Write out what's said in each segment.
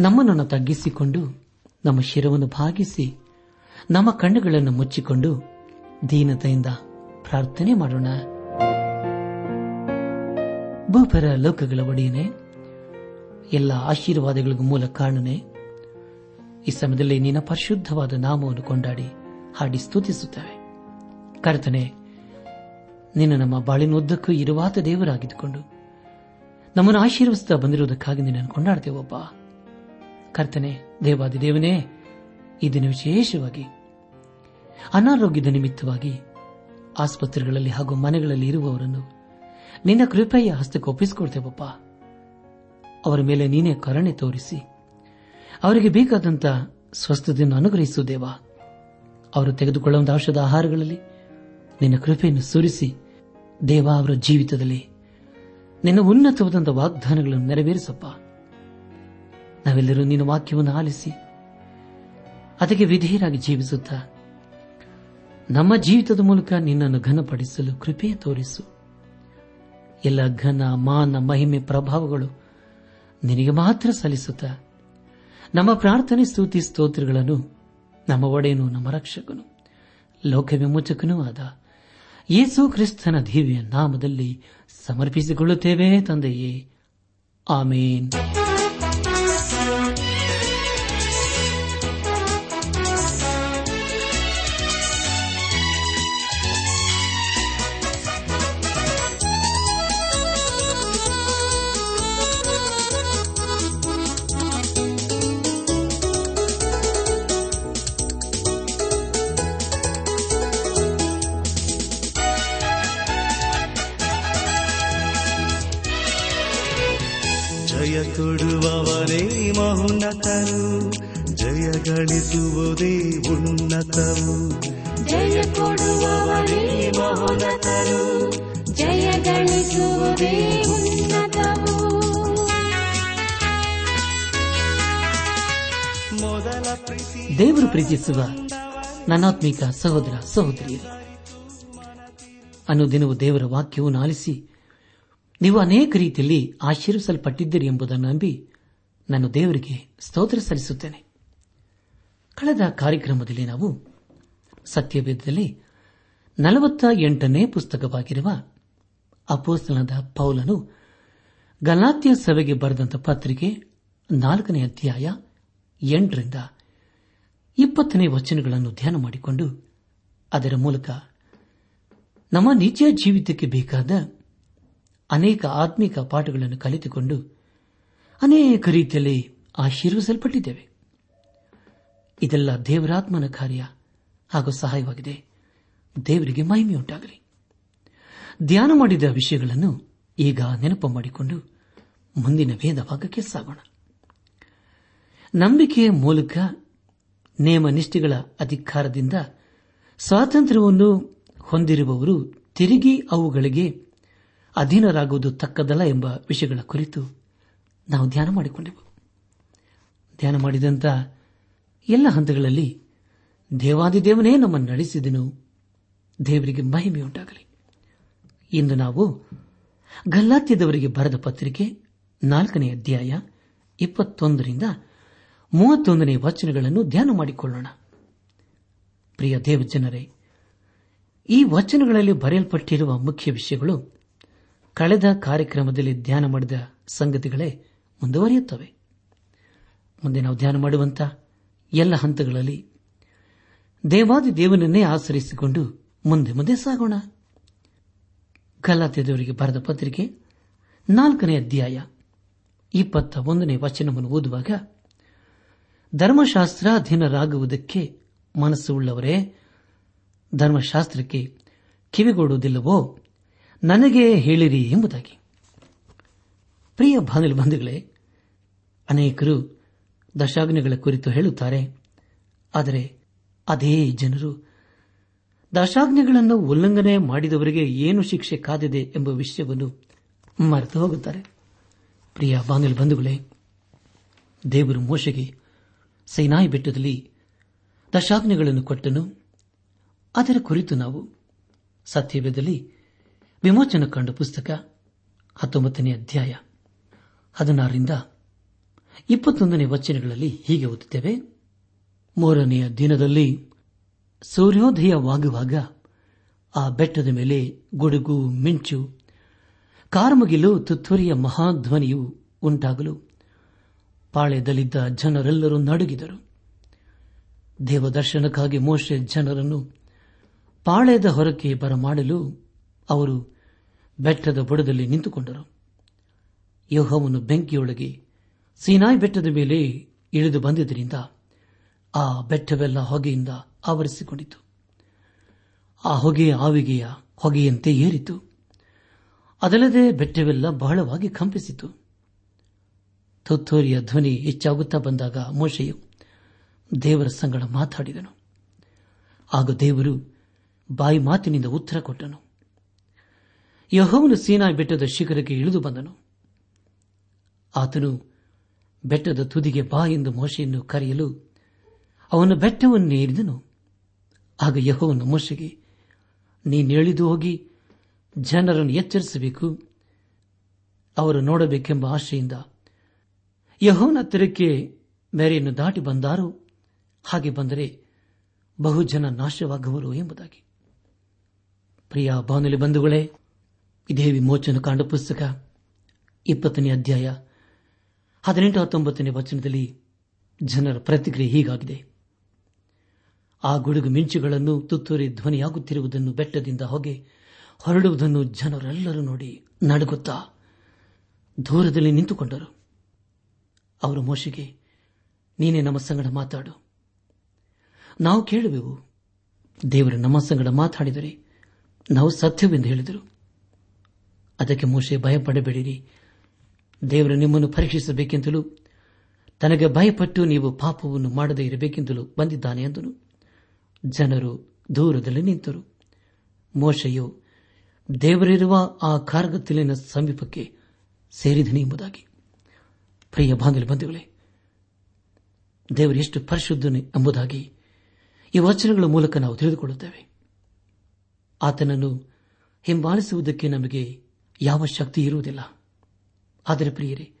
ನಮ್ಮನ್ನು ತಗ್ಗಿಸಿಕೊಂಡು, ನಮ್ಮ ಶಿರವನ್ನು ಭಾಗಿಸಿ, ನಮ್ಮ ಕಣ್ಣುಗಳನ್ನು ಮುಚ್ಚಿಕೊಂಡು ದೀನತೆಯಿಂದ ಪ್ರಾರ್ಥನೆ ಮಾಡೋಣ. ಭೂಪರ ಲೋಕಗಳ ಒಡೆಯನೆ, ಎಲ್ಲ ಆಶೀರ್ವಾದಗಳಿಗೂ ಮೂಲ ಕಾರಣನೆ, ಈ ಸಮಯದಲ್ಲಿ ನಿನ್ನ ಪರಿಶುದ್ಧವಾದ ನಾಮವನ್ನು ಕೊಂಡಾಡಿ ಹಾಡಿ ಸ್ತುತಿಸುತ್ತೇವೆ. ಕರ್ತನೆ, ನಿನ್ನ ನಮ್ಮ ಬಾಳಿನುದ್ದಕ್ಕೂ ಇರುವಾತ ದೇವರಾಗಿದ್ದುಕೊಂಡು, ನಮ್ಮನ್ನು ಆಶೀರ್ವಸ್ತಾ ಬಂದಿರುವುದಕ್ಕಾಗಿ ನಿನ್ನನ್ನು ಕೊಂಡಾಡ್ತೇವಪ್ಪ ಕರ್ತನೆ ದೇವಾದಿ ದೇವನೇ ಇದನ್ನು ದಿನ ವಿಶೇಷವಾಗಿ ಅನಾರೋಗ್ಯದ ನಿಮಿತ್ತವಾಗಿ ಆಸ್ಪತ್ರೆಗಳಲ್ಲಿ ಹಾಗೂ ಮನೆಗಳಲ್ಲಿ ಇರುವವರನ್ನು ನಿನ್ನ ಕೃಪೆಯ ಹಸ್ತಕ್ಕೆ ಒಪ್ಪಿಸಿಕೊಡ್ತೇವಪ್ಪ. ಅವರ ಮೇಲೆ ನೀನೇ ಕರುಣೆ ತೋರಿಸಿ ಅವರಿಗೆ ಬೇಕಾದಂತ ಸ್ವಸ್ಥತೆಯನ್ನು ಅನುಗ್ರಹಿಸು ದೇವ. ಅವರು ತೆಗೆದುಕೊಳ್ಳುವಂತಹ ಔಷಧ ಆಹಾರಗಳಲ್ಲಿ ನಿನ್ನ ಕೃಪೆಯನ್ನು ಸುರಿಸಿ ದೇವ ಅವರ ಜೀವಿತದಲ್ಲಿ ನಿನ್ನ ಉನ್ನತವಾದಂಥ ವಾಗ್ದಾನಗಳನ್ನು ನೆರವೇರಿಸಪ್ಪ. ನಾವೆಲ್ಲರೂ ನಿನ್ನ ವಾಕ್ಯವನ್ನು ಆಲಿಸಿ, ಅದಕ್ಕೆ ವಿಧೇಯರಾಗಿ ಜೀವಿಸುತ್ತಾ, ನಮ್ಮ ಜೀವಿತದ ಮೂಲಕ ನಿನ್ನನ್ನು ಘನಪಡಿಸಲು ಕೃಪೆ ತೋರಿಸು. ಎಲ್ಲ ಘನ, ಮಾನ, ಮಹಿಮೆ, ಪ್ರಭಾವಗಳು ನಿನಗೆ ಮಾತ್ರ ಸಲ್ಲಿಸುತ್ತ, ನಮ್ಮ ಪ್ರಾರ್ಥನೆ, ಸ್ತುತಿ, ಸ್ತೋತ್ರಗಳನ್ನು ನಮ್ಮ ಒಡೆಯನು, ನಮ್ಮ ರಕ್ಷಕನು ಲೋಕ ವಿಮೋಚಕನೂ ಆದ ಯೇಸು ಕ್ರಿಸ್ತನ ದಿವ್ಯ ನಾಮದಲ್ಲಿ ಸಮರ್ಪಿಸಿಕೊಳ್ಳುತ್ತೇವೆ ತಂದೆಯೇ. ಆಮೇನ್. ದೇವರು ಪ್ರೀತಿಸುವ ನನಾತ್ಮಿಕ ಸಹೋದರ, ಸಹೋದರಿಯರು, ಅನುದಿನವೂ ದೇವರ ವಾಕ್ಯವನ್ನು ಆಲಿಸಿ ನೀವು ಅನೇಕ ರೀತಿಯಲ್ಲಿ ಆಶೀರ್ವಿಸಲ್ಪಟ್ಟಿದ್ದೀರಿ ಎಂಬುದನ್ನು ನಂಬಿ ನಾನು ದೇವರಿಗೆ ಸ್ತೋತ್ರ ಸಲ್ಲಿಸುತ್ತೇನೆ. ಕಳೆದ ಕಾರ್ಯಕ್ರಮದಲ್ಲಿ ನಾವು ಸತ್ಯವೇದದಲ್ಲಿ ನಲವತ್ತ ಎಂಟನೇ ಪುಸ್ತಕವಾಗಿರುವ ಅಪೋಸ್ತನದ ಪೌಲನು ಗಲಾತ್ಯ ಸಭೆಗೆ ಬರೆದಂತ ಪತ್ರಿಕೆ ನಾಲ್ಕನೇ ಅಧ್ಯಾಯ ಎಂಟರಿಂದ ಇಪ್ಪತ್ತನೇ ವಚನಗಳನ್ನು ಧ್ಯಾನ ಮಾಡಿಕೊಂಡು ಅದರ ಮೂಲಕ ನಮ್ಮ ನಿಜ ಜೀವಿತಕ್ಕೆ ಬೇಕಾದ ಅನೇಕ ಆತ್ಮಿಕ ಪಾಠಗಳನ್ನು ಕಲಿತುಕೊಂಡು ಅನೇಕ ರೀತಿಯಲ್ಲಿ ಆಶೀರ್ವಿಸಲ್ಪಟ್ಟಿದ್ದೇವೆ. ಇದೆಲ್ಲ ದೇವರಾತ್ಮನ ಕಾರ್ಯ ಹಾಗೂ ಸಹಾಯವಾಗಿದೆ. ದೇವರಿಗೆ ಮಹಿಮೆಯುಂಟಾಗಲಿ. ಧ್ಯಾನ ಮಾಡಿದ ವಿಷಯಗಳನ್ನು ಈಗ ನೆನಪು ಮಾಡಿಕೊಂಡು ಮುಂದಿನ ವೇದ ಭಾಗಕ್ಕೆ ಸಾಗೋಣ. ನಂಬಿಕೆಯ ಮೂಲಕ ನೇಮ ನಿಷ್ಠೆಗಳ ಅಧಿಕಾರದಿಂದ ಸ್ವಾತಂತ್ರ್ಯವನ್ನು ಹೊಂದಿರುವವರು ತಿರುಗಿ ಅವುಗಳಿಗೆ ಅಧೀನರಾಗುವುದು ತಕ್ಕದಲ್ಲ ಎಂಬ ವಿಷಯಗಳ ಕುರಿತು ನಾವು ಧ್ಯಾನ ಮಾಡಿಕೊಂಡೆವು ಧ್ಯಾನ ಮಾಡಿದಂಥ ಎಲ್ಲ ಹಂತಗಳಲ್ಲಿ ದೇವಾದಿದೇವನೇ ನಮ್ಮನ್ನು ನಡೆಸಿದನು. ದೇವರಿಗೆ ಮಹಿಮೆಯುಂಟಾಗಲಿ ಇಂದು ನಾವು ಗಲ್ಲಾತ್ಯದವರಿಗೆ ಬರೆದ ಪತ್ರಿಕೆ ನಾಲ್ಕನೇ ಅಧ್ಯಾಯ ಇಪ್ಪತ್ತೊಂದರಿಂದ ಮೂವತ್ತೊಂದನೇ ವಚನಗಳನ್ನು ಧ್ಯಾನ ಮಾಡಿಕೊಳ್ಳೋಣ. ಪ್ರಿಯ ದೇವಜನರೇ, ಈ ವಚನಗಳಲ್ಲಿ ಬರೆಯಲ್ಪಟ್ಟಿರುವ ಮುಖ್ಯ ವಿಷಯಗಳು ಕಳೆದ ಕಾರ್ಯಕ್ರಮದಲ್ಲಿ ಧ್ಯಾನ ಮಾಡಿದ ಸಂಗತಿಗಳೇ ಮುಂದುವರಿಯುತ್ತವೆ. ಮುಂದೆ ನಾವು ಧ್ಯಾನ ಮಾಡುವಂತ ಎಲ್ಲ ಹಂತಗಳಲ್ಲಿ ದೇವಾದಿ ದೇವನನ್ನೇ ಆಚರಿಸಿಕೊಂಡು ಮುಂದೆ ಮುಂದೆ ಸಾಗೋಣ. ಗಲಾತ್ಯದವರಿಗೆ ಬರೆದ ಪತ್ರಿಕೆ ನಾಲ್ಕನೇ ಅಧ್ಯಾಯ ಇಪ್ಪತ್ತ ಒಂದನೇ ವಚನವನ್ನು ಓದುವಾಗ ಧರ್ಮಶಾಸ್ತ್ರಾಧೀನರಾಗುವುದಕ್ಕೆ ಮನಸ್ಸು ಉಳ್ಳವರೇ, ಧರ್ಮಶಾಸ್ತ್ರಕ್ಕೆ ಕಿವಿಗೊಡುವುದಿಲ್ಲವೋ, ನನಗೆ ಹೇಳಿರಿ ಎಂಬುದಾಗಿ. ಪ್ರಿಯ ಬಾನಿಲು ಬಂಧುಗಳೇ, ಅನೇಕರು ದಶಾಗ್ನಿಗಳ ಕುರಿತು ಹೇಳುತ್ತಾರೆ. ಆದರೆ ಅದೇ ಜನರು ದಶಾಜ್ಞೆಗಳನ್ನು ಉಲ್ಲಂಘನೆ ಮಾಡಿದವರಿಗೆ ಏನು ಶಿಕ್ಷೆ ಕಾದಿದೆ ಎಂಬ ವಿಷಯವನ್ನು ಮರೆತು ಹೋಗುತ್ತಾರೆ. ಪ್ರಿಯ ಬಾನಿಲು ಬಂಧುಗಳೇ, ದೇವರು ಮೋಶೆಗೆ ಸೈನಾಯಿ ಬೆಟ್ಟದಲ್ಲಿ ದಶಾಜ್ಞೆಗಳನ್ನು ಕೊಟ್ಟನು. ಅದರ ಕುರಿತು ನಾವು ಸತ್ಯವೇದಲ್ಲಿ ವಿಮೋಚನ ಕಂಡ ಪುಸ್ತಕ ಹತ್ತೊಂಬತ್ತನೇ ಅಧ್ಯಾಯ ಹದಿನಾರರಿಂದ ಇಪ್ಪತ್ತೊಂದನೇ ವಚನಗಳಲ್ಲಿ ಹೀಗೆ ಓದುತ್ತೇವೆ. ಮೂರನೆಯ ದಿನದಲ್ಲಿ ಸೂರ್ಯೋದಯವಾಗುವಾಗ ಆ ಬೆಟ್ಟದ ಮೇಲೆ ಗುಡುಗು, ಮಿಂಚು, ಕಾರ್ಮಗಿಲು, ತುತ್ತೂರಿಯ ಮಹಾಧ್ವನಿಯು ಉಂಟಾಗಲು ಪಾಳ್ಯದಲ್ಲಿದ್ದ ಜನರೆಲ್ಲರೂ ನಡುಗಿದರು. ದೇವದರ್ಶನಕ್ಕಾಗಿ ಮೋಶೆ ಜನರನ್ನು ಪಾಳ್ಯದ ಹೊರಕ್ಕೆ ಬರಮಾಡಲು ಅವರು ಬೆಟ್ಟದ ಬುಡದಲ್ಲಿ ನಿಂತುಕೊಂಡರು. ಯೋಹವನ್ನು ಬೆಂಕಿಯೊಳಗೆ ಸೀನಾಯಿ ಬೆಟ್ಟದ ಮೇಲೆ ಇಳಿದು ಬಂದಿದ್ದರಿಂದ ಆ ಬೆಟ್ಟವೆಲ್ಲ ಹೊಗೆಯಿಂದ ಆವರಿಸಿಕೊಂಡಿತು. ಆ ಹೊಗೆಯ ಆವಿಗೆಯ ಹೊಗೆಯಂತೆ ಏರಿತು. ಅದಲ್ಲದೆ ಬೆಟ್ಟವೆಲ್ಲ ಬಹಳವಾಗಿ ಕಂಪಿಸಿತು. ತುತ್ತೂರಿಯ ಧ್ವನಿ ಹೆಚ್ಚಾಗುತ್ತಾ ಬಂದಾಗ ಮೋಶೆಯು ದೇವರ ಸಂಗಡ ಮಾತಾಡಿದನು. ಆಗ ದೇವರು ಬಾಯಿ ಮಾತಿನಿಂದ ಉತ್ತರ ಕೊಟ್ಟನು. ಯಹೋವನು ಸೀನಾ ಬೆಟ್ಟದ ಶಿಖರಕ್ಕೆ ಇಳಿದು ಬಂದನು. ಆತನು ಬೆಟ್ಟದ ತುದಿಗೆ ಬಾ ಎಂದು ಮೋಶೆಯನ್ನು ಕರೆಯಲು ಅವನು ಬೆಟ್ಟವನ್ನೇರಿದನು ಆಗ ಯಹೋವನು ಮೋಶೆಗೆ, ನೀನೆಳಿದು ಹೋಗಿ ಜನರನ್ನು ಎಚ್ಚರಿಸಬೇಕು, ಅವರು ನೋಡಬೇಕೆಂಬ ಆಶೆಯಿಂದ ಯಹೋವನ ಹತ್ತಿರಕ್ಕೆ ಮೇರೆಯನ್ನು ದಾಟಿ ಬಂದಾರೋ ಹಾಗೆ ಬಂದರೆ ಬಹುಜನ ನಾಶವಾಗುವರು ಎಂಬುದಾಗಿ. ಪ್ರಿಯ ಬಾನುಲಿ ಬಂಧುಗಳೇ, ಇದೇ ವಿಮೋಚನ ಕಾಂಡ ಪುಸ್ತಕ, ಇಪ್ಪತ್ತನೇ ಅಧ್ಯಾಯ, ಹದಿನೆಂಟು ಹತ್ತೊಂಬತ್ತನೇ ವಚನದಲ್ಲಿ ಜನರ ಪ್ರತಿಕ್ರಿಯೆ ಹೀಗಾಗಿದೆ. ಆ ಗುಡುಗು ಮಿಂಚುಗಳನ್ನು ತುತ್ತೂರಿ ಧ್ವನಿಯಾಗುತ್ತಿರುವುದನ್ನು ಬೆಟ್ಟದಿಂದ ಹೊಗೆ ಹೊರಡುವುದನ್ನು ಜನರೆಲ್ಲರೂ ನೋಡಿ ನಡುಗುತ್ತಾ ದೂರದಲ್ಲಿ ನಿಂತುಕೊಂಡರು. ಅವರು ಮೋಶಿಗೆ, ನೀನೇ ನಮ್ಮ ಸಂಗಡ ಮಾತಾಡು. ನಾವು ಕೇಳುವೆವು, ದೇವರು ನಮ್ಮ ಸಂಗಡ ಮಾತಾಡಿದರೆ ನಾವು ಸತ್ಯವೆಂದು ಹೇಳಿದರು. ಅದಕ್ಕೆ ಮೋಶೆ ಭಯಪಡಬೇಡಿರಿ. ದೇವರು ನಿಮ್ಮನ್ನು ಪರೀಕ್ಷಿಸಬೇಕೆಂತಲೂ, ತನಗೆ ಭಯಪಟ್ಟು ನೀವು ಪಾಪವನ್ನು ಮಾಡದೇ ಇರಬೇಕೆಂತಲೂ ಬಂದಿದ್ದಾನೆ ಎಂದನು ಜನರು ದೂರದಲ್ಲಿ ನಿಂತರು. ಮೋಶೆಯು, ದೇವರಿರುವ ಆ ಕಾರ್ಗತಿಲಿನ ಸಮೀಪಕ್ಕೆ ಸೇರಿದನು ಎಂಬುದಾಗಿ. ಪ್ರಿಯ ಬಾಂಧವ್ಯ ಬಂಧುಗಳೇ, ದೇವರು ಎಷ್ಟು ಪರಿಶುದ್ಧನೆ ಎಂಬುದಾಗಿ ಈ ವಚನಗಳ ಮೂಲಕ ನಾವು ತಿಳಿದುಕೊಳ್ಳುತ್ತೇವೆ. ಆತನನ್ನು ಹಿಂಬಾಲಿಸುವುದಕ್ಕೆ ನಮಗೆ ಯಾವ ಶಕ್ತಿ ಇರುವುದಿಲ್ಲ. ಆದರೆ ಪ್ರಿಯರೇ,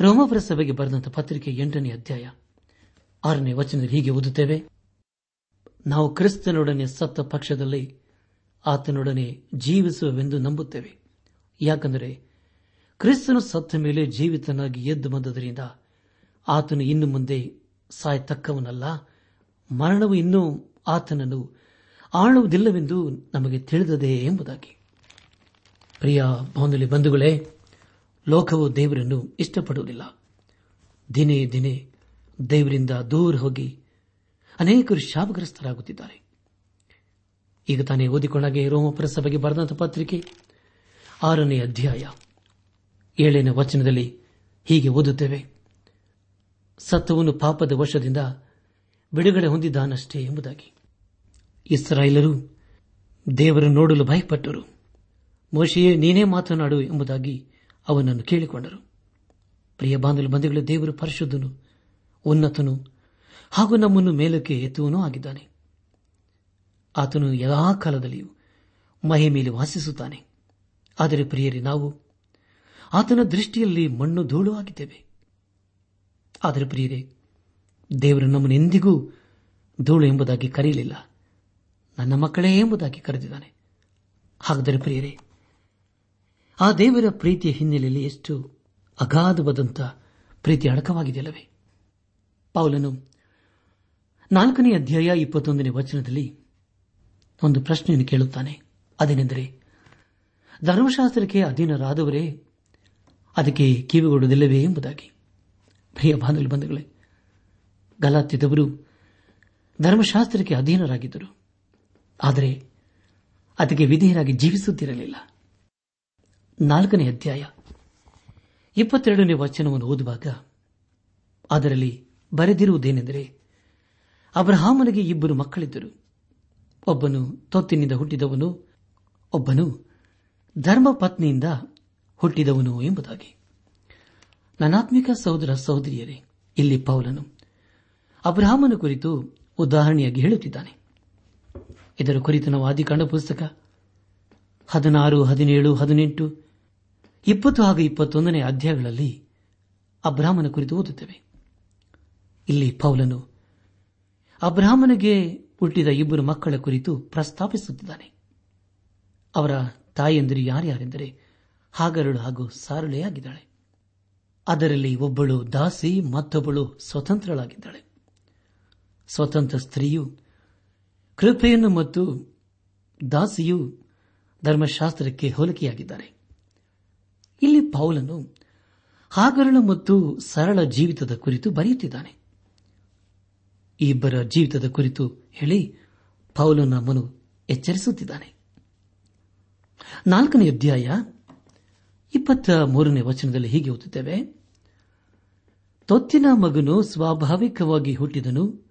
ರೋಮಾಪುರ ಸಭೆಗೆ ಬರೆದಂತಹ ಪತ್ರಿಕೆ ಎಂಟನೇ ಅಧ್ಯಾಯ ಆರನೇ ವಚನದಲ್ಲಿ ಹೀಗೆ ಓದುತ್ತೇವೆ. ನಾವು ಕ್ರಿಸ್ತನೊಡನೆ ಸತ್ತ ಪಕ್ಷದಲ್ಲಿ ಆತನೊಡನೆ ಜೀವಿಸುವವೆಂದು ನಂಬುತ್ತೇವೆ. ಯಾಕೆಂದರೆ ಕ್ರಿಸ್ತನು ಸತ್ತ ಮೇಲೆ ಜೀವಿತನಾಗಿ ಎದ್ದು ಬಂದದರಿಂದ ಆತನು ಇನ್ನು ಮುಂದೆ ಸಾಯತಕ್ಕವನಲ್ಲ, ಮರಣವು ಇನ್ನೂ ಆತನನ್ನು ಆಳುವುದಿಲ್ಲವೆಂದು ನಮಗೆ ತಿಳಿದದೆ ಎಂಬುದಾಗಿ. ಪ್ರಿಯ ಬಾಂಧಲಿ ಬಂಧುಗಳೇ, ಲೋಕವು ದೇವರನ್ನು ಇಷ್ಟಪಡುವುದಿಲ್ಲ. ದಿನೇ ದಿನೇ ದೇವರಿಂದ ದೂರ ಹೋಗಿ ಅನೇಕರು ಶಾಪಗ್ರಸ್ತರಾಗುತ್ತಿದ್ದಾರೆ. ಈಗ ತಾನೇ ಓದಿಕೊಂಡಾಗೆ ರೋಮಪುರ ಸಭೆಗೆ ಬರೆದಂತಹ ಪತ್ರಿಕೆ ಆರನೇ ಅಧ್ಯಾಯ. ಏಳನೇ ವಚನದಲ್ಲಿ ಹೀಗೆ ಓದುತ್ತೇವೆ. ಸತ್ವವನ್ನು ಪಾಪದ ವಶದಿಂದ ಬಿಡುಗಡೆ ಹೊಂದಿದ್ದಾನಷ್ಟೇ ಎಂಬುದಾಗಿ. ಇಸ್ರಾಯೇಲರು ದೇವರು ನೋಡಲು ಭಯಪಟ್ಟರು. ಮೋಶೆಯೇ, ನೀನೇ ಮಾತನಾಡು ಎಂಬುದಾಗಿ ಅವನನ್ನು ಕೇಳಿಕೊಂಡರು. ಪ್ರಿಯ ಬಾಂಧವ ಬಂಧುಗಳು, ದೇವರು ಪರಿಶುದ್ಧನು, ಉನ್ನತನು ಹಾಗೂ ನಮ್ಮನ್ನು ಮೇಲಕ್ಕೆ ಎತ್ತುವನೂ ಆಗಿದ್ದಾನೆ. ಆತನು ಎಲ್ಲಾ ಕಾಲದಲ್ಲಿಯೂ ಮಹಿಮೆಯಲ್ಲಿ ವಾಸಿಸುತ್ತಾನೆ. ಆದರೆ ಪ್ರಿಯರಿ, ನಾವು ಆತನ ದೃಷ್ಟಿಯಲ್ಲಿ ಮಣ್ಣು ಧೂಳು ಆಗಿದ್ದೇವೆ ಆದರೆ ಪ್ರಿಯರೇ, ದೇವರು ನಮ್ಮನ್ನು ಎಂದಿಗೂ ಧೂಳು ಎಂಬುದಾಗಿ ಕರೆಯಲಿಲ್ಲ. ನನ್ನ ಮಕ್ಕಳೇ ಎಂಬುದಾಗಿ ಕರೆದಿದ್ದಾನೆ. ಹಾಗಾದರೆ ಪ್ರಿಯರೇ, ಆ ದೇವರ ಪ್ರೀತಿಯ ಹಿನ್ನೆಲೆಯಲ್ಲಿ ಎಷ್ಟು ಅಗಾಧವಾದಂಥ ಪ್ರೀತಿ ಅಡಕವಾಗಿದೆಯಲ್ಲವೇ? ಪೌಲನು ನಾಲ್ಕನೇ ಅಧ್ಯಾಯ ಇಪ್ಪತ್ತೊಂದನೇ ವಚನದಲ್ಲಿ ಒಂದು ಪ್ರಶ್ನೆಯನ್ನು ಕೇಳುತ್ತಾನೆ. ಅದೇನೆಂದರೆ, ಧರ್ಮಶಾಸ್ತ್ರಕ್ಕೆ ಅಧೀನರಾದವರೇ ಅದಕ್ಕೆ ಕಿವಿಗೊಡುವುದಿಲ್ಲವೇ ಎಂಬುದಾಗಿ. ಪ್ರಿಯ ಬಾಂಧವ್ಯ ಬಂಧುಗಳೇ, ಗಲಾತ್ಯದವರು ಧರ್ಮಶಾಸ್ತ್ರಕ್ಕೆ ಅಧೀನರಾಗಿದ್ದರು. ಆದರೆ ಅದಕ್ಕೆ ವಿಧೇಯರಾಗಿ ಜೀವಿಸುತ್ತಿರಲಿಲ್ಲ. ನಾಲ್ಕನೇ ಅಧ್ಯಾಯ, ಇಪ್ಪತ್ತೆರಡನೇ ವಚನವನ್ನು ಓದುವಾಗ, ಅದರಲ್ಲಿ ಬರೆದಿರುವುದೇನೆಂದರೆ, ಅಬ್ರಹಾಮನಿಗೆ ಇಬ್ಬರು ಮಕ್ಕಳಿದ್ದರು. ಒಬ್ಬನು ತೊತ್ತಿನಿಂದ ಹುಟ್ಟಿದವನು, ಒಬ್ಬನು ಧರ್ಮಪತ್ನಿಯಿಂದ ಹುಟ್ಟಿದವನು ಎಂಬುದಾಗಿ. ನನಾತ್ಮಿಕ ಸಹೋದರ ಸಹೋದರಿಯರೇ, ಇಲ್ಲಿ ಪೌಲನು ಅಬ್ರಹಾಮನ ಕುರಿತು ಉದಾಹರಣೆಯಾಗಿ ಹೇಳುತ್ತಿದ್ದಾನೆ. ಇದರ ಕುರಿತು ನಾವು ಆದಿಕಾಂಡ ಪುಸ್ತಕ ಹದಿನಾರು, ಹದಿನೇಳು, ಹದಿನೆಂಟು, ಇಪ್ಪತ್ತು ಹಾಗೂ ಇಪ್ಪತ್ತೊಂದನೇ ಅಧ್ಯಾಯಗಳಲ್ಲಿ ಅಬ್ರಾಹ್ಮನ ಕುರಿತು ಓದುತ್ತೇವೆ. ಇಲ್ಲಿ ಪೌಲನು ಅಬ್ರಾಹ್ಮನಿಗೆ ಹುಟ್ಟಿದ ಇಬ್ಬರು ಮಕ್ಕಳ ಕುರಿತು ಪ್ರಸ್ತಾಪಿಸುತ್ತಿದ್ದಾನೆ. ಅವರ ತಾಯಿಯಂದಿರು ಯಾರ್ಯಾರೆಂದರೆ ಹಾಗರಳು ಹಾಗೂ ಸಾರಳೆಯಾಗಿದ್ದಾಳೆ. ಅದರಲ್ಲಿ ಒಬ್ಬಳು ದಾಸಿ, ಮತ್ತೊಬ್ಬಳು ಸ್ವತಂತ್ರಳಾಗಿದ್ದಾಳೆ. ಸ್ವತಂತ್ರ ಸ್ತ್ರೀಯು ಕೃಪೆಯನ್ನು ಮತ್ತು ದಾಸಿಯು ಧರ್ಮಶಾಸ್ತ್ರಕ್ಕೆ ಹೋಲಿಕೆಯಾಗಿದ್ದಾರೆ. ಇಲ್ಲಿ ಪೌಲನು ಹಾಗರಳು ಮತ್ತು ಸರಳ ಜೀವಿತದ ಕುರಿತು ಬರೆಯುತ್ತಿದ್ದಾನೆ. ಇಬ್ಬರ ಜೀವಿತದ ಕುರಿತು ಹೇಳಿ ಪೌಲನ ಮನು ಎಚ್ಚರಿಸುತ್ತಿದ್ದಾನೆ. ನಾಲ್ಕನೇ ಅಧ್ಯಾಯ ಇಪ್ಪತ್ತ ಮೂರನೇ ವಚನದಲ್ಲಿ ಹೀಗೆ ಓದುತ್ತೇವೆ. ತೊತ್ತಿನ ಮಗನು ಸ್ವಾಭಾವಿಕವಾಗಿ ಹುಟ್ಟಿದನು,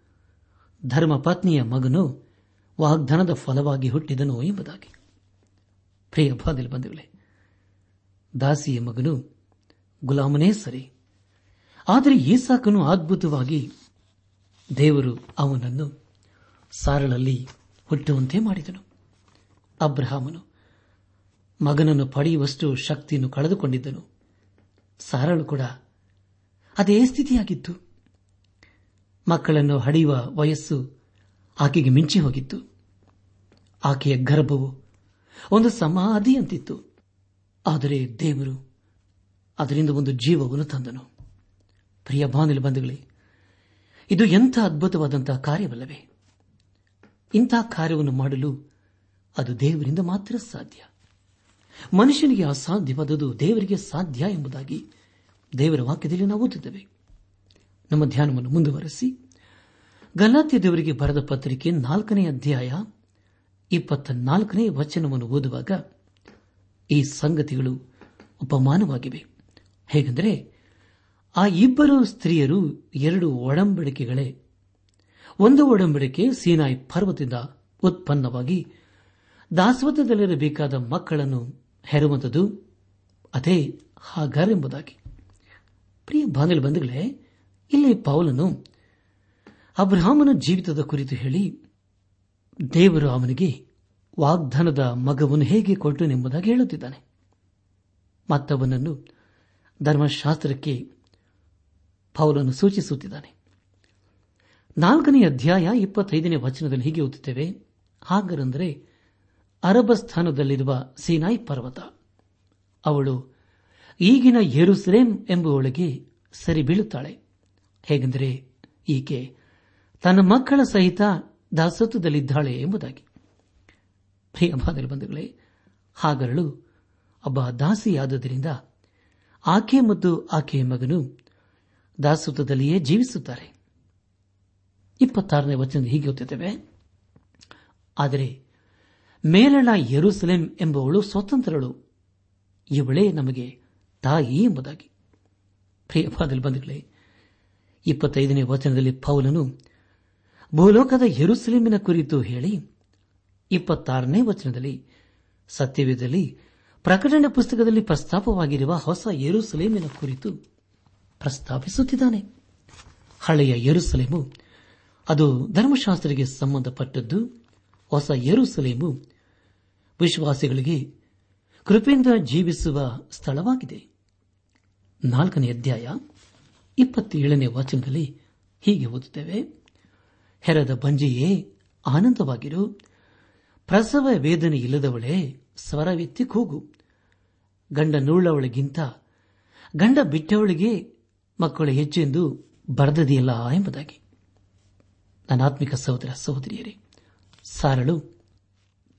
ಧರ್ಮಪತ್ನಿಯ ಮಗನು ವಾಗ್ದಾನದ ಫಲವಾಗಿ ಹುಟ್ಟಿದನು ಎಂಬುದಾಗಿ. ಪ್ರಿಯ ಬಾದಲ್ಲಿ ಬಂಧುಗಳೇ, ದಾಸಿಯ ಮಗನು ಗುಲಾಮನೇ ಸರಿ. ಆದರೆ ಈಸಾಕನು ಅದ್ಭುತವಾಗಿ ದೇವರು ಅವನನ್ನು ಸಾರಳಲ್ಲಿ ಹುಟ್ಟುವಂತೆ ಮಾಡಿದನು. ಅಬ್ರಹಾಮನು ಮಗನನ್ನು ಪಡೆಯುವಷ್ಟು ಶಕ್ತಿಯನ್ನು ಕಳೆದುಕೊಂಡಿದ್ದನು. ಸಾರಳು ಕೂಡ ಅದೇ ಸ್ಥಿತಿಯಾಗಿತ್ತು. ಮಕ್ಕಳನ್ನು ಹಡೆಯುವ ವಯಸ್ಸು ಆಕೆಗೆ ಮಿಂಚಿ ಹೋಗಿತ್ತು. ಆಕೆಯ ಗರ್ಭವು ಒಂದು ಸಮಾಧಿಯಂತಿತ್ತು. ಆದರೆ ದೇವರು ಅದರಿಂದ ಒಂದು ಜೀವವನ್ನು ತಂದನು. ಪ್ರಿಯ ಬಾನಿಲು ಬಂಧುಗಳೇ, ಇದು ಎಂಥ ಅದ್ಭುತವಾದಂತಹ ಕಾರ್ಯವಲ್ಲವೇ? ಇಂಥ ಕಾರ್ಯವನ್ನು ಮಾಡಲು ಅದು ದೇವರಿಂದ ಮಾತ್ರ ಸಾಧ್ಯ. ಮನುಷ್ಯನಿಗೆ ಅಸಾಧ್ಯವಾದದ್ದು ದೇವರಿಗೆ ಸಾಧ್ಯ ಎಂಬುದಾಗಿ ದೇವರ ವಾಕ್ಯದಲ್ಲಿ ನಾವು ಓದುತ್ತೇವೆ ನಮ್ಮ ಧ್ಯಾನವನ್ನು ಮುಂದುವರೆಸಿ. ಗಲಾತ್ಯ ದೇವರಿಗೆ ಬರೆದ ಪತ್ರಿಕೆ ನಾಲ್ಕನೇ ಅಧ್ಯಾಯ ಇಪ್ಪತ್ತ ನಾಲ್ಕನೇ ವಚನವನ್ನು ಓದುವಾಗ ಈ ಸಂಗತಿಗಳು ಉಪಮಾನವಾಗಿವೆ ಹೇಗೆಂದರೆ, ಆ ಇಬ್ಬರು ಸ್ತ್ರೀಯರು ಎರಡು ಒಡಂಬಡಿಕೆಗಳೇ. ಒಂದು ಒಡಂಬಡಿಕೆ ಸೀನಾಯಿ ಪರ್ವತದಿಂದ ಉತ್ಪನ್ನವಾಗಿ ದಾಸವತದಲ್ಲಿರಬೇಕಾದ ಮಕ್ಕಳನ್ನು ಹೆರುವಂಥದ್ದು ಅದೇ ಹಾಗರ್ ಎಂಬುದಾಗಿ. ಪ್ರಿಯ ಬಾಂಗಲ್ ಬಂಧುಗಳೇ, ಇಲ್ಲಿ ಪೌಲನು ಅಬ್ರಹಾಮನ ಜೀವಿತದ ಕುರಿತು ಹೇಳಿ, ದೇವರು ಅವನಿಗೆ ವಾಗ್ದಾನದ ಮಗವನ್ನು ಹೇಗೆ ಕೊಟ್ಟನೆಂಬುದಾಗಿ ಹೇಳುತ್ತಿದ್ದಾನೆ. ಮತ್ತವನನ್ನು ಧರ್ಮಶಾಸ್ತ್ರಕ್ಕೆ ಪೌಲನ್ನು ಸೂಚಿಸುತ್ತಿದ್ದಾನೆ. ನಾಲ್ಕನೇ ಅಧ್ಯಾಯ ಇಪ್ಪತ್ತೈದನೇ ವಚನದಲ್ಲಿ ಹೀಗೆ ಓದುತ್ತೇವೆ, ಹಾಗರೆಂದರೆ ಅರಬ ಸ್ಥಾನದಲ್ಲಿರುವ ಸೀನಾಯಿ ಪರ್ವತ. ಅವಳು ಈಗಿನ ಯೆರೂಸಲೇಂ ಎಂಬುವಳಿಗೆ ಸರಿ ಬೀಳುತ್ತಾಳೆ ಹೇಗೆಂದರೆ ಈಕೆ ತನ್ನ ಮಕ್ಕಳ ಸಹಿತ ದಾಸತ್ವದಲ್ಲಿದ್ದಾಳೆ ಎಂಬುದಾಗಿ. ಬಂಧುಗಳೇ, ಹಾಗರಳು ಒಬ್ಬ ದಾಸಿಯಾದುದರಿಂದ ಆಕೆ ಮತ್ತು ಆಕೆಯ ಮಗನು ದಾಸತ್ವದಲ್ಲಿಯೇ ಜೀವಿಸುತ್ತಾರೆ. ಇಪ್ಪತ್ತಾರನೇ ವಚನ ಹೀಗೆ ಗೊತ್ತಿದ್ದೇವೆ ಆದರೆ ಮೇಲಣ ಯರುಸಲೇಂ ಎಂಬುವಳು ಸ್ವತಂತ್ರಳು. ಇವಳೇ ನಮಗೆ ತಾಯಿ ಎಂಬುದಾಗಿ. ಇಪ್ಪತ್ತೈದನೇ ವಚನದಲ್ಲಿ ಪೌಲನು ಭೂಲೋಕದ ಯೆರೂಸಲೇಮಿನ ಕುರಿತು ಹೇಳಿ, ಇಪ್ಪತ್ತಾರನೇ ವಚನದಲ್ಲಿ ಸತ್ಯವೇದಲ್ಲಿ ಪ್ರಕಟಣೆ ಪುಸ್ತಕದಲ್ಲಿ ಪ್ರಸ್ತಾಪವಾಗಿರುವ ಹೊಸ ಯೆರೂಸಲೇಮಿನ ಕುರಿತು ಪ್ರಸ್ತಾಪಿಸುತ್ತಿದ್ದಾನೆ. ಹಳೆಯ ಯರುಸಲೇಮು, ಅದು ಧರ್ಮಶಾಸ್ತ್ರಕ್ಕೆ ಸಂಬಂಧಪಟ್ಟದ್ದು, ಹೊಸ ಯೆರೂಸಲೇಮು ವಿಶ್ವಾಸಿಗಳಿಗೆ ಕೃಪೆಯಿಂದ ಜೀವಿಸುವ ಸ್ಥಳವಾಗಿದೆ. ನಾಲ್ಕನೇ ಅಧ್ಯಾಯ, ಇಪ್ಪತ್ತೇಳನೇ ವಾಚನದಲ್ಲಿ ಹೀಗೆ ಓದುತ್ತೇವೆ. ಹೆರದ ಬಂಜೆಯೇ, ಆನಂದವಾಗಿರು. ಪ್ರಸವ ವೇದನೆ ಇಲ್ಲದವಳೇ, ಸ್ವರವೆತ್ತಿ ಕೂಗು. ಗಂಡ ನೂಳವಳಿಗಿಂತ ಗಂಡ ಬಿಟ್ಟವಳಿಗೆ ಮಕ್ಕಳು ಹೆಚ್ಚೆಂದು ಬರೆದದೆಯಲ್ಲ ಎಂಬುದಾಗಿ. ನನ್ನಾತ್ಮಿಕ ಸಹೋದರ ಸಹೋದರಿಯರೇ ಸಾರಳು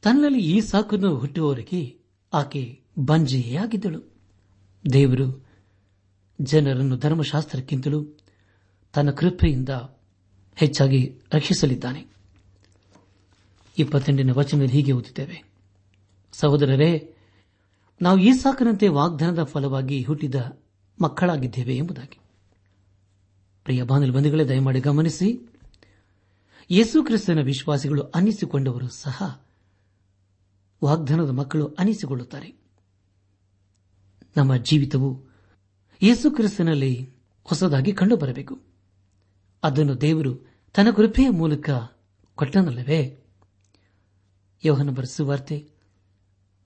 ತನ್ನಲ್ಲಿ ಈ ಸಾಕನ್ನು ಹುಟ್ಟುವವರಿಗೆ ಆಕೆ ಬಂಜೆಯಾಗಿದ್ದಳು. ದೇವರು ಜನರನ್ನು ಧರ್ಮಶಾಸ್ತ್ರಕ್ಕಿಂತಲೂ ತನ್ನ ಕೃಪೆಯಿಂದ ಹೆಚ್ಚಾಗಿ ರಕ್ಷಿಸಲಿದ್ದಾನೆ. ಇಪ್ಪತ್ತೆಂಟನೇ ವಚನದಲ್ಲಿ ಹೀಗೆ ಓದುತ್ತೇವೆ. ಸಹೋದರರೇ, ನಾವು ಈ ಸಾಕನಂತೆ ವಾಗ್ದಾನದ ಫಲವಾಗಿ ಹುಟ್ಟಿದ ಮಕ್ಕಳಾಗಿದ್ದೇವೆ ಎಂಬುದಾಗಿ. ಪ್ರಿಯ ಬಾಂಧವಂದಿಗಳೇ ದಯಮಾಡಿ ಗಮನಿಸಿ, ಯೇಸು ಕ್ರಿಸ್ತನ ವಿಶ್ವಾಸಿಗಳು ಅನ್ನಿಸಿಕೊಂಡವರು ಸಹ ವಾಗ್ದಾನದ ಮಕ್ಕಳು ಅನಿಸಿಕೊಳ್ಳುತ್ತಾರೆ. ನಮ್ಮ ಜೀವಿತವು ಯೇಸು ಕ್ರಿಸ್ತನಲ್ಲಿ ಹೊಸದಾಗಿ ಕಂಡುಬರಬೇಕು. ಅದನ್ನು ದೇವರು ತನ್ನ ಕೃಪೆಯ ಮೂಲಕ ಕೊಟ್ಟನಲ್ಲವೇ? ಯೋಹನ ಬರೆಸುವಾರ್ತೆ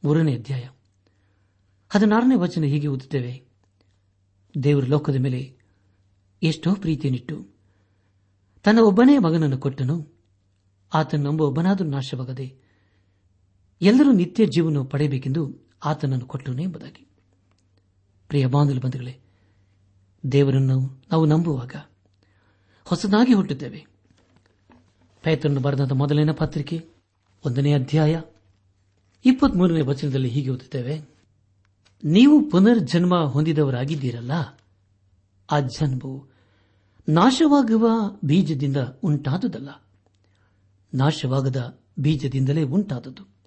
ಮೂರನೇ ಅಧ್ಯಾಯ. ಹದಿನಾರನೇ ವಚನ ಹೀಗೆ ಓದುತ್ತೇವೆ. ದೇವರ ಲೋಕದ ಮೇಲೆ ಎಷ್ಟೋ ಪ್ರೀತಿಯನ್ನಿಟ್ಟು ತನ್ನ ಒಬ್ಬನೇ ಮಗನನ್ನು ಕೊಟ್ಟನು. ಆತನ ನಾಶವಾಗದೆ ಎಲ್ಲರೂ ನಿತ್ಯ ಜೀವನ ಪಡೆಯಬೇಕೆಂದು ಆತನನ್ನು ಕೊಟ್ಟನು ಎಂಬುದಾಗಿ. ಪ್ರಿಯ ಬಾಂಧವ ಬಂಧುಗಳೇ, ದೇವರನ್ನು ನಾವು ನಂಬುವಾಗ ಹೊಸದಾಗಿ ಹುಟ್ಟುತ್ತೇವೆ ಪೇತ್ರನ್ನು ಬರೆದ ಮೊದಲನೇ ಪತ್ರಿಕೆ, ಒಂದನೇ ಅಧ್ಯಾಯ, ಇಪ್ಪತ್ಮೂರನೇ ವಚನದಲ್ಲಿ ಹೀಗೆ ಓದುತ್ತೇವೆ, ನೀವು ಪುನರ್ಜನ್ಮ ಹೊಂದಿದವರಾಗಿದ್ದೀರಲ್ಲ, ಆ ಜನ್ಮವು ನಾಶವಾಗುವ ಬೀಜದಿಂದ ಉಂಟಾದುದಲ್ಲ, ನಾಶವಾಗದ ಬೀಜದಿಂದಲೇ ಉಂಟಾದದ್ದು.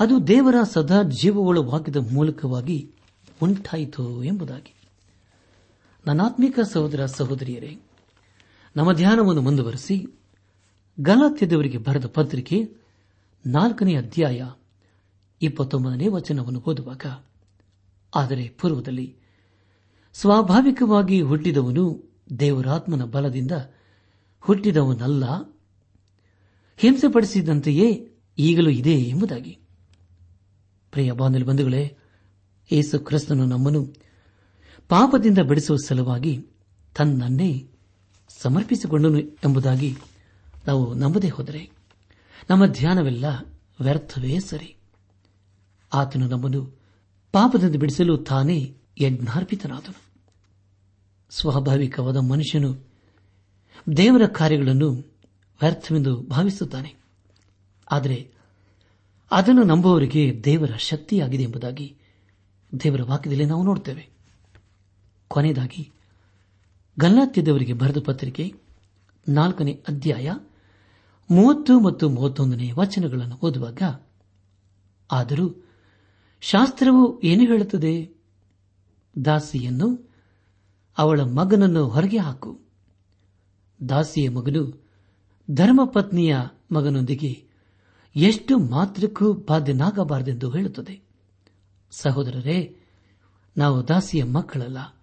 ಅದು ದೇವರ ಸದಾ ಜೀವವುಳ ವಾಕ್ಯದ ಮೂಲಕವಾಗಿ ಉಂಟಾಯಿತು ಎಂಬುದಾಗಿ. ನನಾತ್ಮಿಕ ಸಹೋದರ ಸಹೋದರಿಯರೇ, ನಮ್ಮ ಧ್ಯಾನವನ್ನು ಮುಂದುವರೆಸಿ ಗಲಾತ್ಯದವರಿಗೆ ಬರೆದ ಪತ್ರಿಕೆ ನಾಲ್ಕನೇ ಅಧ್ಯಾಯ ಇಪ್ಪತ್ತೊಂಬತ್ತನೇ ವಚನವನ್ನು ಓದುವಾಗ, ಆದರೆ ಪೂರ್ವದಲ್ಲಿ ಸ್ವಾಭಾವಿಕವಾಗಿ ಹುಟ್ಟಿದವನು ದೇವರಾತ್ಮನ ಬಲದಿಂದ ಹುಟ್ಟಿದವನಲ್ಲ, ಹಿಂಸೆಪಡಿಸಿದಂತೆಯೇ ಈಗಲೂ ಇದೆ ಎಂಬುದಾಗಿ. ಪ್ರಿಯ ಬಾಂಧಲು ಬಂಧುಗಳೇ ಏಸು ಕ್ರಿಸ್ತನು ನಮ್ಮನ್ನು ಪಾಪದಿಂದ ಬಿಡಿಸುವ ಸಲುವಾಗಿ ತನ್ನನ್ನೇ ಸಮರ್ಪಿಸಿಕೊಂಡನು ಎಂಬುದಾಗಿ ನಾವು ನಂಬದೇ ಹೋದರೆ ನಮ್ಮ ಧ್ಯಾನವೆಲ್ಲ ವ್ಯರ್ಥವೇ ಸರಿ. ಆತನು ನಮ್ಮನ್ನು ಪಾಪದಿಂದ ಬಿಡಿಸಲು ತಾನೇ ಯಜ್ಞಾರ್ಪಿತನಾದನು. ಸ್ವಾಭಾವಿಕವಾದ ಮನುಷ್ಯನು ದೇವರ ಕಾರ್ಯಗಳನ್ನು ವ್ಯರ್ಥವೆಂದು ಭಾವಿಸುತ್ತಾನೆ. ಆದರೆ ಅದನ್ನು ನಂಬುವವರಿಗೆ ದೇವರ ಶಕ್ತಿಯಾಗಿದೆ ಎಂಬುದಾಗಿ ದೇವರ ವಾಕ್ಯದಲ್ಲಿ ನಾವು ನೋಡುತ್ತೇವೆ ಕೊನೆಯದಾಗಿ ಗಲ್ಲಾತ್ಯದವರಿಗೆ ಬರೆದ ಪತ್ರಿಕೆ ನಾಲ್ಕನೇ ಅಧ್ಯಾಯ ಮೂವತ್ತು ಮತ್ತು ಮೂವತ್ತೊಂದನೇ ವಚನಗಳನ್ನು ಓದುವಾಗ, ಆದರೂ ಶಾಸ್ತ್ರವು ಏನು ಹೇಳುತ್ತದೆ? ದಾಸಿಯನ್ನು ಅವಳ ಮಗನನ್ನು ಹೊರಗೆ ಹಾಕು. ದಾಸಿಯ ಮಗನು ಧರ್ಮಪತ್ನಿಯ ಮಗನೊಂದಿಗೆ ಎಷ್ಟು ಮಾತ್ರಕ್ಕೂ ಬಾಧ್ಯನಾಗಬಾರದೆಂದು ಹೇಳುತ್ತದೆ. ಸಹೋದರರೇ, ನಾವು ದಾಸಿಯ ಮಕ್ಕಳಲ್ಲ.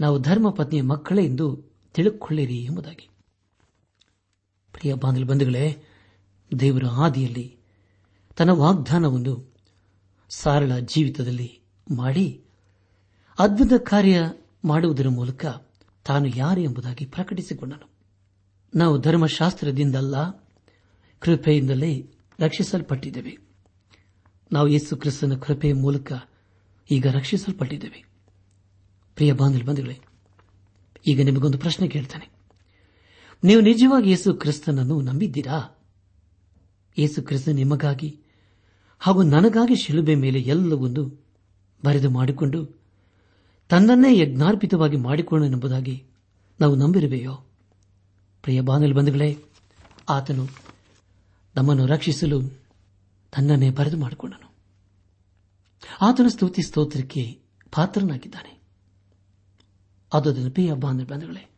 ನಾವು ಧರ್ಮಪತ್ನಿಯ ಮಕ್ಕಳೇ ಎಂದು ತಿಳಿದುಕೊಳ್ಳಿರಿ ಎಂಬುದಾಗಿ. ಪ್ರಿಯ ಬಾಂಧವ ಬಂಧುಗಳೇ, ದೇವರ ಆದಿಯಲ್ಲಿ ತನ್ನ ವಾಗ್ದಾನವನ್ನು ಸಾರಳ ಜೀವಿತದಲ್ಲಿ ಮಾಡಿ ಅದ್ಭುತ ಕಾರ್ಯ ಮಾಡುವುದರ ಮೂಲಕ ತಾನು ಯಾರು ಎಂಬುದಾಗಿ ಪ್ರಕಟಿಸಿಕೊಂಡನು. ನಾವು ಧರ್ಮಶಾಸ್ತ್ರದಿಂದಲ್ಲ ಕೃಪೆಯಿಂದಲೇ ರಕ್ಷಿಸಲ್ಪಟ್ಟಿದ್ದೇವೆ. ನಾವು ಯೇಸು ಕ್ರಿಸ್ತನ ಕೃಪೆಯ ಮೂಲಕ ಈಗ ರಕ್ಷಿಸಲ್ಪಟ್ಟಿದ್ದೇವೆ. ಪ್ರಿಯ ಬಾಂಧವ ಬಂಧುಗಳೇ, ಈಗ ನಿಮಗೊಂದು ಪ್ರಶ್ನೆ ಕೇಳ್ತಾನೆ. ನೀವು ನಿಜವಾಗಿ ಯೇಸು ಕ್ರಿಸ್ತನನ್ನು ನಂಬಿದ್ದೀರಾ? ಯೇಸು ಕ್ರಿಸ್ತ ನಿಮಗಾಗಿ ಹಾಗೂ ನನಗಾಗಿ ಶಿಲುಬೆ ಮೇಲೆ ಎಲ್ಲವೊಂದು ಬರೆದು ಮಾಡಿಕೊಂಡು ತನ್ನನ್ನೇ ಯಜ್ಞಾರ್ಪಿತವಾಗಿ ಮಾಡಿಕೊಂಡನೆಂಬುದಾಗಿ ನಾವು ನಂಬಿರುವೆಯೋ? ಪ್ರಿಯ ಬಾಂಧವೇ ಬಂಧುಗಳೇ, ಆತನು ನಮ್ಮನ್ನು ರಕ್ಷಿಸಲು ತನ್ನನ್ನೇ ಬರೆದು ಮಾಡಿಕೊಂಡನು. ಆತನ ಸ್ತುತಿ ಸ್ತೋತ್ರಕ್ಕೆ ಪಾತ್ರನಾಗಿದ್ದಾನೆ. ಅದು ಪ್ರಿಯ ಅಂದ್ರೆ ಬಂಧುಗಳೇ,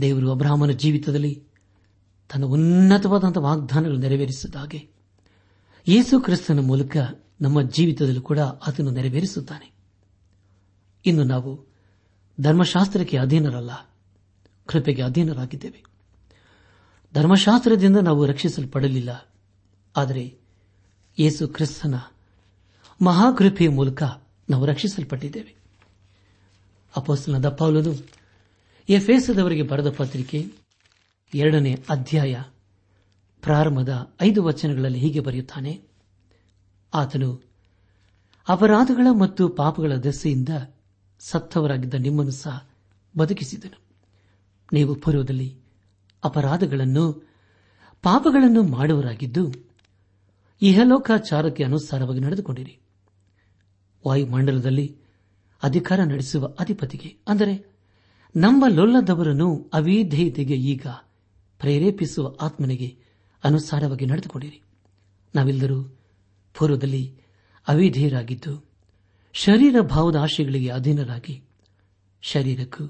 ದೇವರು ಅಬ್ರಾಹ್ಮನ ಜೀವಿತದಲ್ಲಿ ತನ್ನ ಉನ್ನತವಾದಂತಹ ವಾಗ್ದಾನಗಳು ನೆರವೇರಿಸಿದ ಹಾಗೆ ಯೇಸು ಕ್ರಿಸ್ತನ ಮೂಲಕ ನಮ್ಮ ಜೀವಿತದಲ್ಲೂ ಕೂಡ ಅದನ್ನು ನೆರವೇರಿಸುತ್ತಾನೆ. ಇನ್ನು ನಾವು ಧರ್ಮಶಾಸ್ತ್ರಕ್ಕೆ ಅಧೀನರಲ್ಲ, ಕೃಪೆಗೆ ಅಧೀನರಾಗಿದ್ದೇವೆ. ಧರ್ಮಶಾಸ್ತ್ರದಿಂದ ನಾವು ರಕ್ಷಿಸಲ್ಪಡಲಿಲ್ಲ. ಆದರೆ ಯೇಸು ಕ್ರಿಸ್ತನ ಮಹಾಕೃಪೆಯ ಮೂಲಕ ನಾವು ರಕ್ಷಿಸಲ್ಪಟ್ಟಿದ್ದೇವೆ. ಅಪೋಸ್ತನದ ಪೌಲನು ಎಫೇಸದವರಿಗೆ ಬರೆದ ಪತ್ರಿಕೆ ಎರಡನೇ ಅಧ್ಯಾಯ ಪ್ರಾರಂಭದ ಐದು ವಚನಗಳಲ್ಲಿ ಹೀಗೆ ಬರೆಯುತ್ತಾನೆ. ಆತನು, ಅಪರಾಧಗಳ ಮತ್ತು ಪಾಪಗಳ ದೆಸೆಯಿಂದ ಸತ್ತವರಾಗಿದ್ದ ನಿಮ್ಮನ್ನು ಸಹ ಬದುಕಿಸಿದನು. ನೀವು ಪೂರ್ವದಲ್ಲಿ ಅಪರಾಧಗಳನ್ನು, ಪಾಪಗಳನ್ನು ಮಾಡುವರಾಗಿದ್ದು ಇಹಲೋಕಾಚಾರಕ್ಕೆ ಅನುಸಾರವಾಗಿ ನಡೆದುಕೊಂಡಿರಿ. ವಾಯುಮಂಡಲದಲ್ಲಿ ಅಧಿಕಾರ ನಡೆಸುವ ಅಧಿಪತಿಗೆ, ಅಂದರೆ ನಮ್ಮ ಲೊಲ್ಲದವರನ್ನು ಅವಿಧೇಯತೆಗೆ ಈಗ ಪ್ರೇರೇಪಿಸುವ ಆತ್ಮನಿಗೆ ಅನುಸಾರವಾಗಿ ನಡೆದುಕೊಂಡಿರಿ. ನಾವೆಲ್ಲರೂ ಪೂರ್ವದಲ್ಲಿ ಅವಿಧೇಯರಾಗಿದ್ದು ಶರೀರ ಭಾವದ ಆಶೆಗಳಿಗೆ ಅಧೀನರಾಗಿ, ಶರೀರಕ್ಕೂ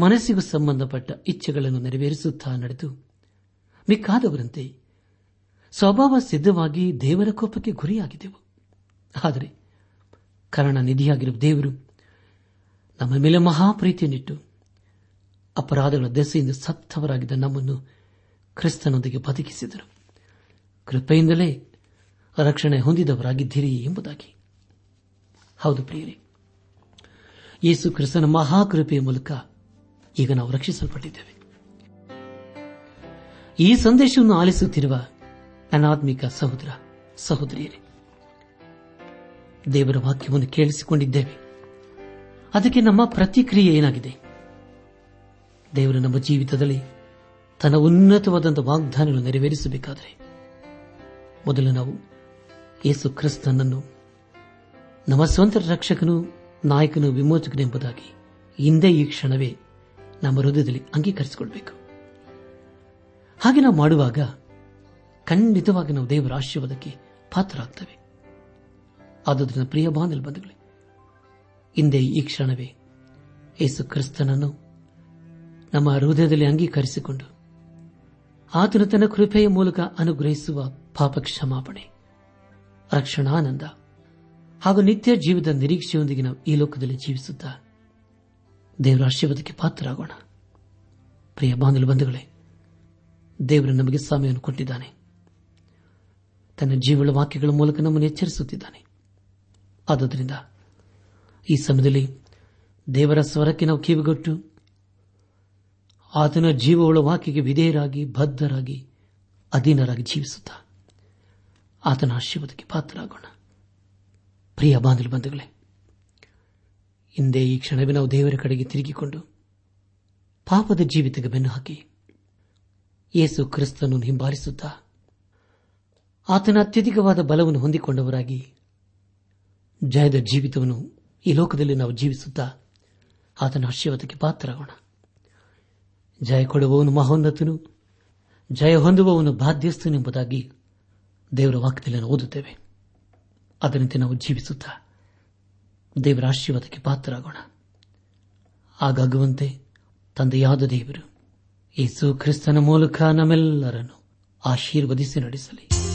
ಮನಸ್ಸಿಗೂ ಸಂಬಂಧಪಟ್ಟ ಇಚ್ಛೆಗಳನ್ನು ನೆರವೇರಿಸುತ್ತಾ ನಡೆದು, ಮಿಕ್ಕಾದವರಂತೆ ಸ್ವಭಾವ ಸಿದ್ಧವಾಗಿ ದೇವರ ಕೋಪಕ್ಕೆ ಗುರಿಯಾಗಿದ್ದೆವು. ಆದರೆ ಕರಣ ನಿಧಿಯಾಗಿರುವ ದೇವರು ನಮ್ಮ ಮೇಲೆ ಮಹಾಪ್ರೀತಿಯನ್ನಿಟ್ಟು ಅಪರಾಧಗಳ ದೆಸೆಯಿಂದ ಸತ್ತವರಾಗಿದ್ದ ನಮ್ಮನ್ನು ಕ್ರಿಸ್ತನೊಂದಿಗೆ ಬದುಕಿಸಿದರು. ಕೃಪೆಯಿಂದಲೇ ರಕ್ಷಣೆ ಹೊಂದಿದವರಾಗಿದ್ದೀರಿ ಎಂಬುದಾಗಿ. ಹೌದು ಪ್ರಿಯರೇ, ಯೇಸು ಕ್ರಿಸ್ತನ ಮಹಾಕೃಪೆಯ ಮೂಲಕ ಈಗ ನಾವು ರಕ್ಷಿಸಲ್ಪಟ್ಟಿದ್ದೇವೆ. ಈ ಸಂದೇಶವನ್ನು ಆಲಿಸುತ್ತಿರುವ ಅನಾತ್ಮಿಕ ಸಹೋದರ, ಸಹೋದರಿಯರೇ, ದೇವರ ವಾಕ್ಯವನ್ನು ಕೇಳಿಸಿಕೊಂಡಿದ್ದೇವೆ. ಅದಕ್ಕೆ ನಮ್ಮ ಪ್ರತಿಕ್ರಿಯೆ ಏನಾಗಿದೆ? ದೇವರು ನಮ್ಮ ಜೀವಿತದಲ್ಲಿ ತನ್ನ ಉನ್ನತವಾದಂತಹ ವಾಗ್ದಾನಗಳು ನೆರವೇರಿಸಬೇಕಾದರೆ ಮೊದಲು ನಾವು ಯೇಸು ಕ್ರಿಸ್ತನನ್ನು, ನಮ್ಮ ಸ್ವಂತ ರಕ್ಷಕನು ನಾಯಕನು ವಿಮೋಚಕನೆಂಬುದಾಗಿ ಹಿಂದೆ ಈ ಕ್ಷಣವೇ ನಮ್ಮ ಹೃದಯದಲ್ಲಿ ಅಂಗೀಕರಿಸಿಕೊಳ್ಬೇಕು. ಹಾಗೆ ನಾವು ಮಾಡುವಾಗ ಖಂಡಿತವಾಗಿ ನಾವು ದೇವರ ಆಶೀರ್ವಾದಕ್ಕೆ ಪಾತ್ರರಾಗ್ತೇವೆ. ಆದುದರಿಂದ ಪ್ರಿಯ ಬಂಧುಗಳೇ, ಹಿಂದೆ ಈ ಕ್ಷಣವೇ ಯೇಸು ಕ್ರಿಸ್ತನನ್ನು ನಮ್ಮ ಹೃದಯದಲ್ಲಿ ಅಂಗೀಕರಿಸಿಕೊಂಡು ಆತನು ತನ್ನ ಕೃಪೆಯ ಮೂಲಕ ಅನುಗ್ರಹಿಸುವ ಪಾಪ ಕ್ಷಮಾಪಣೆ ರಕ್ಷಣಾನಂದ ಹಾಗೂ ನಿತ್ಯ ಜೀವದ ನಿರೀಕ್ಷೆಯೊಂದಿಗೆ ನಾವು ಈ ಲೋಕದಲ್ಲಿ ಜೀವಿಸುತ್ತಾ ದೇವರ ಆಶೀರ್ವಾದಕ್ಕೆ ಪಾತ್ರರಾಗೋಣ. ಪ್ರಿಯ ಬಾಂಧವ ಬಂಧುಗಳೇ, ದೇವರು ನಮಗೆ ಸಮಯವನ್ನು ಕೊಟ್ಟಿದ್ದಾನೆ. ತನ್ನ ಜೀವಳ ವಾಕ್ಯಗಳ ಮೂಲಕ ನಮ್ಮನ್ನು ಎಚ್ಚರಿಸುತ್ತಿದ್ದಾನೆ. ಆದ್ದರಿಂದ ಈ ಸಮಯದಲ್ಲಿ ದೇವರ ಸ್ವರಕ್ಕೆ ನಾವು ಕಿವಿಗೊಟ್ಟು, ಆತನ ಜೀವವುಳ ವಾಕ್ಯಕ್ಕೆ ವಿಧೇಯರಾಗಿ, ಬದ್ಧರಾಗಿ, ಅಧೀನರಾಗಿ ಜೀವಿಸುತ್ತಾ ಆತನ ಆಶೀರ್ವಾದಕ್ಕೆ ಪಾತ್ರರಾಗೋಣ. ಪ್ರಿಯ ಬಾಂಧವ ಬಂಧುಗಳೇ ಹಿಂದೆ ಈ ಕ್ಷಣವೇ ನಾವು ದೇವರ ಕಡೆಗೆ ತಿರುಗಿಕೊಂಡು ಪಾಪದ ಜೀವಿತಕ್ಕೆ ಬೆನ್ನು ಹಾಕಿ ಯೇಸು ಕ್ರಿಸ್ತನನ್ನು ಹಿಂಬಾಲಿಸುತ್ತಾ ಆತನ ಅತ್ಯಧಿಕವಾದ ಬಲವನ್ನು ಹೊಂದಿಕೊಂಡವರಾಗಿ ಜಯದ ಜೀವಿತವನ್ನು ಈ ಲೋಕದಲ್ಲಿ ನಾವು ಜೀವಿಸುತ್ತಾ ಆತನ ಆಶೀರ್ವಾದಕ್ಕೆ ಪಾತ್ರರಾಗೋಣ. ಜಯ ಕೊಡುವವನು ಮಹೋನ್ನತನು, ಜಯ ಹೊಂದುವವನು ಬಾಧ್ಯಸ್ಥನೆಂಬುದಾಗಿ ದೇವರ ವಾಕ್ಯದಲ್ಲಿ ಓದುತ್ತೇವೆ. ಅದರಂತೆ ನಾವು ಜೀವಿಸುತ್ತಾ ದೇವರ ಆಶೀರ್ವಾದಕ್ಕೆ ಪಾತ್ರರಾಗೋಣ. ಆಗಾಗುವಂತೆ ತಂದೆಯಾದ ದೇವರು ಯೇಸು ಕ್ರಿಸ್ತನ ಮೂಲಕ ನಮ್ಮೆಲ್ಲರನ್ನು ಆಶೀರ್ವದಿಸಿ ನಡೆಸಲಿ.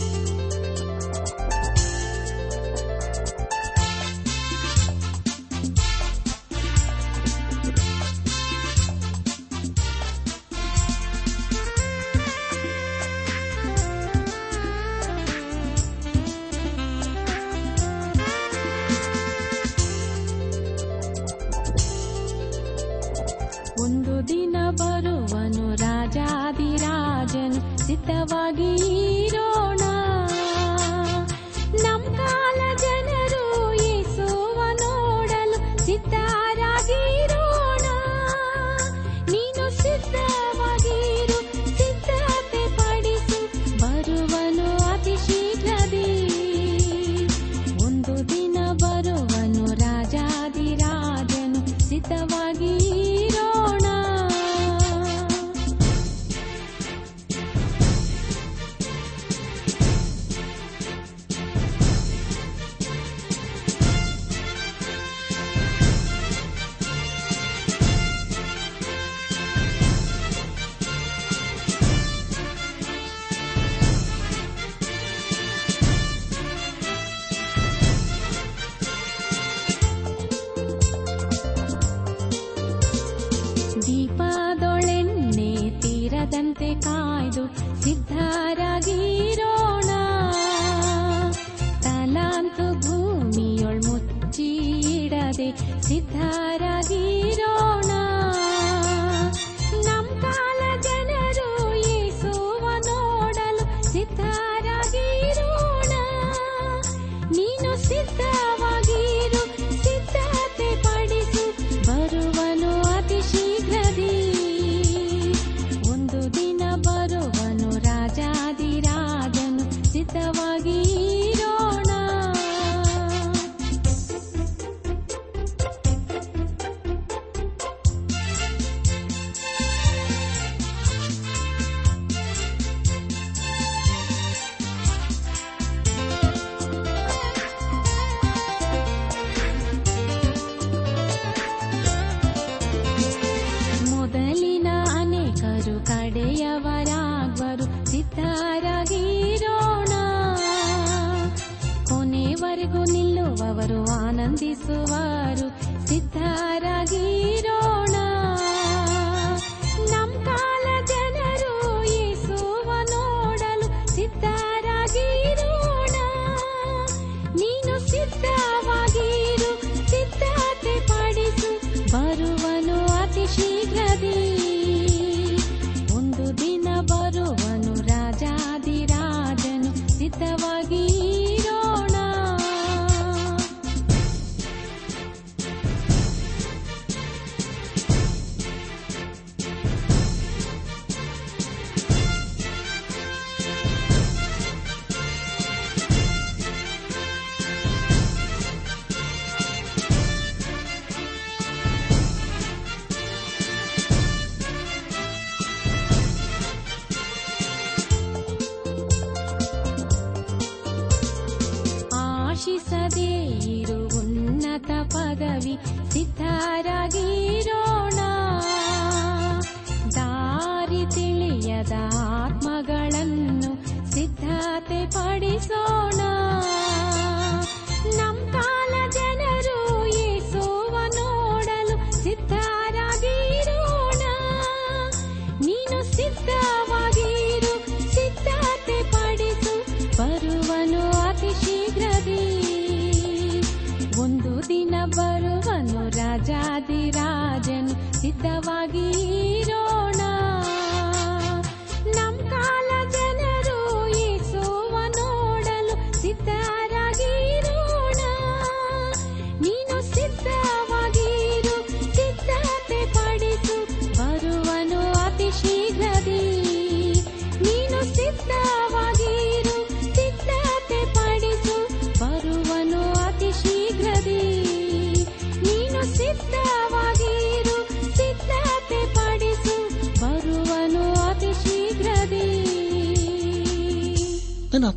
ರಾಜಾದಿರಾಜನು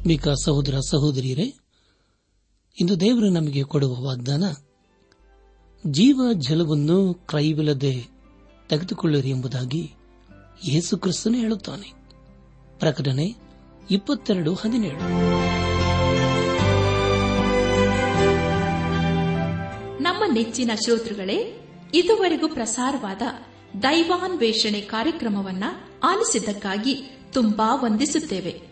ಧನಾತ್ಮಿಕ ಸಹೋದರ ಸಹೋದರಿಯರೇ, ಇಂದು ದೇವರು ನಮಗೆ ಕೊಡುವ ವಾಗ್ದಾನ, ಜೀವ ಜಲವನ್ನು ಕ್ರೈವಿಲ್ಲದೆ ತೆಗೆದುಕೊಳ್ಳಿರಿ ಎಂಬುದಾಗಿ ಯೇಸು ಕ್ರಿಸ್ತನು ಹೇಳುತ್ತಾನೆ. ಪ್ರಕಟಣೆ ಇಪ್ಪತ್ತೆರಡು ಹದಿನೇಳು. ನಮ್ಮ ನೆಚ್ಚಿನ ಶ್ರೋತೃಗಳೇ, ಇದುವರೆಗೂ ಪ್ರಸಾರವಾದ ದೈವಾನ್ವೇಷಣೆ ಕಾರ್ಯಕ್ರಮವನ್ನ ಆಲಿಸಿದ್ದಕ್ಕಾಗಿ ತುಂಬಾ ವಂದಿಸುತ್ತೇವೆ.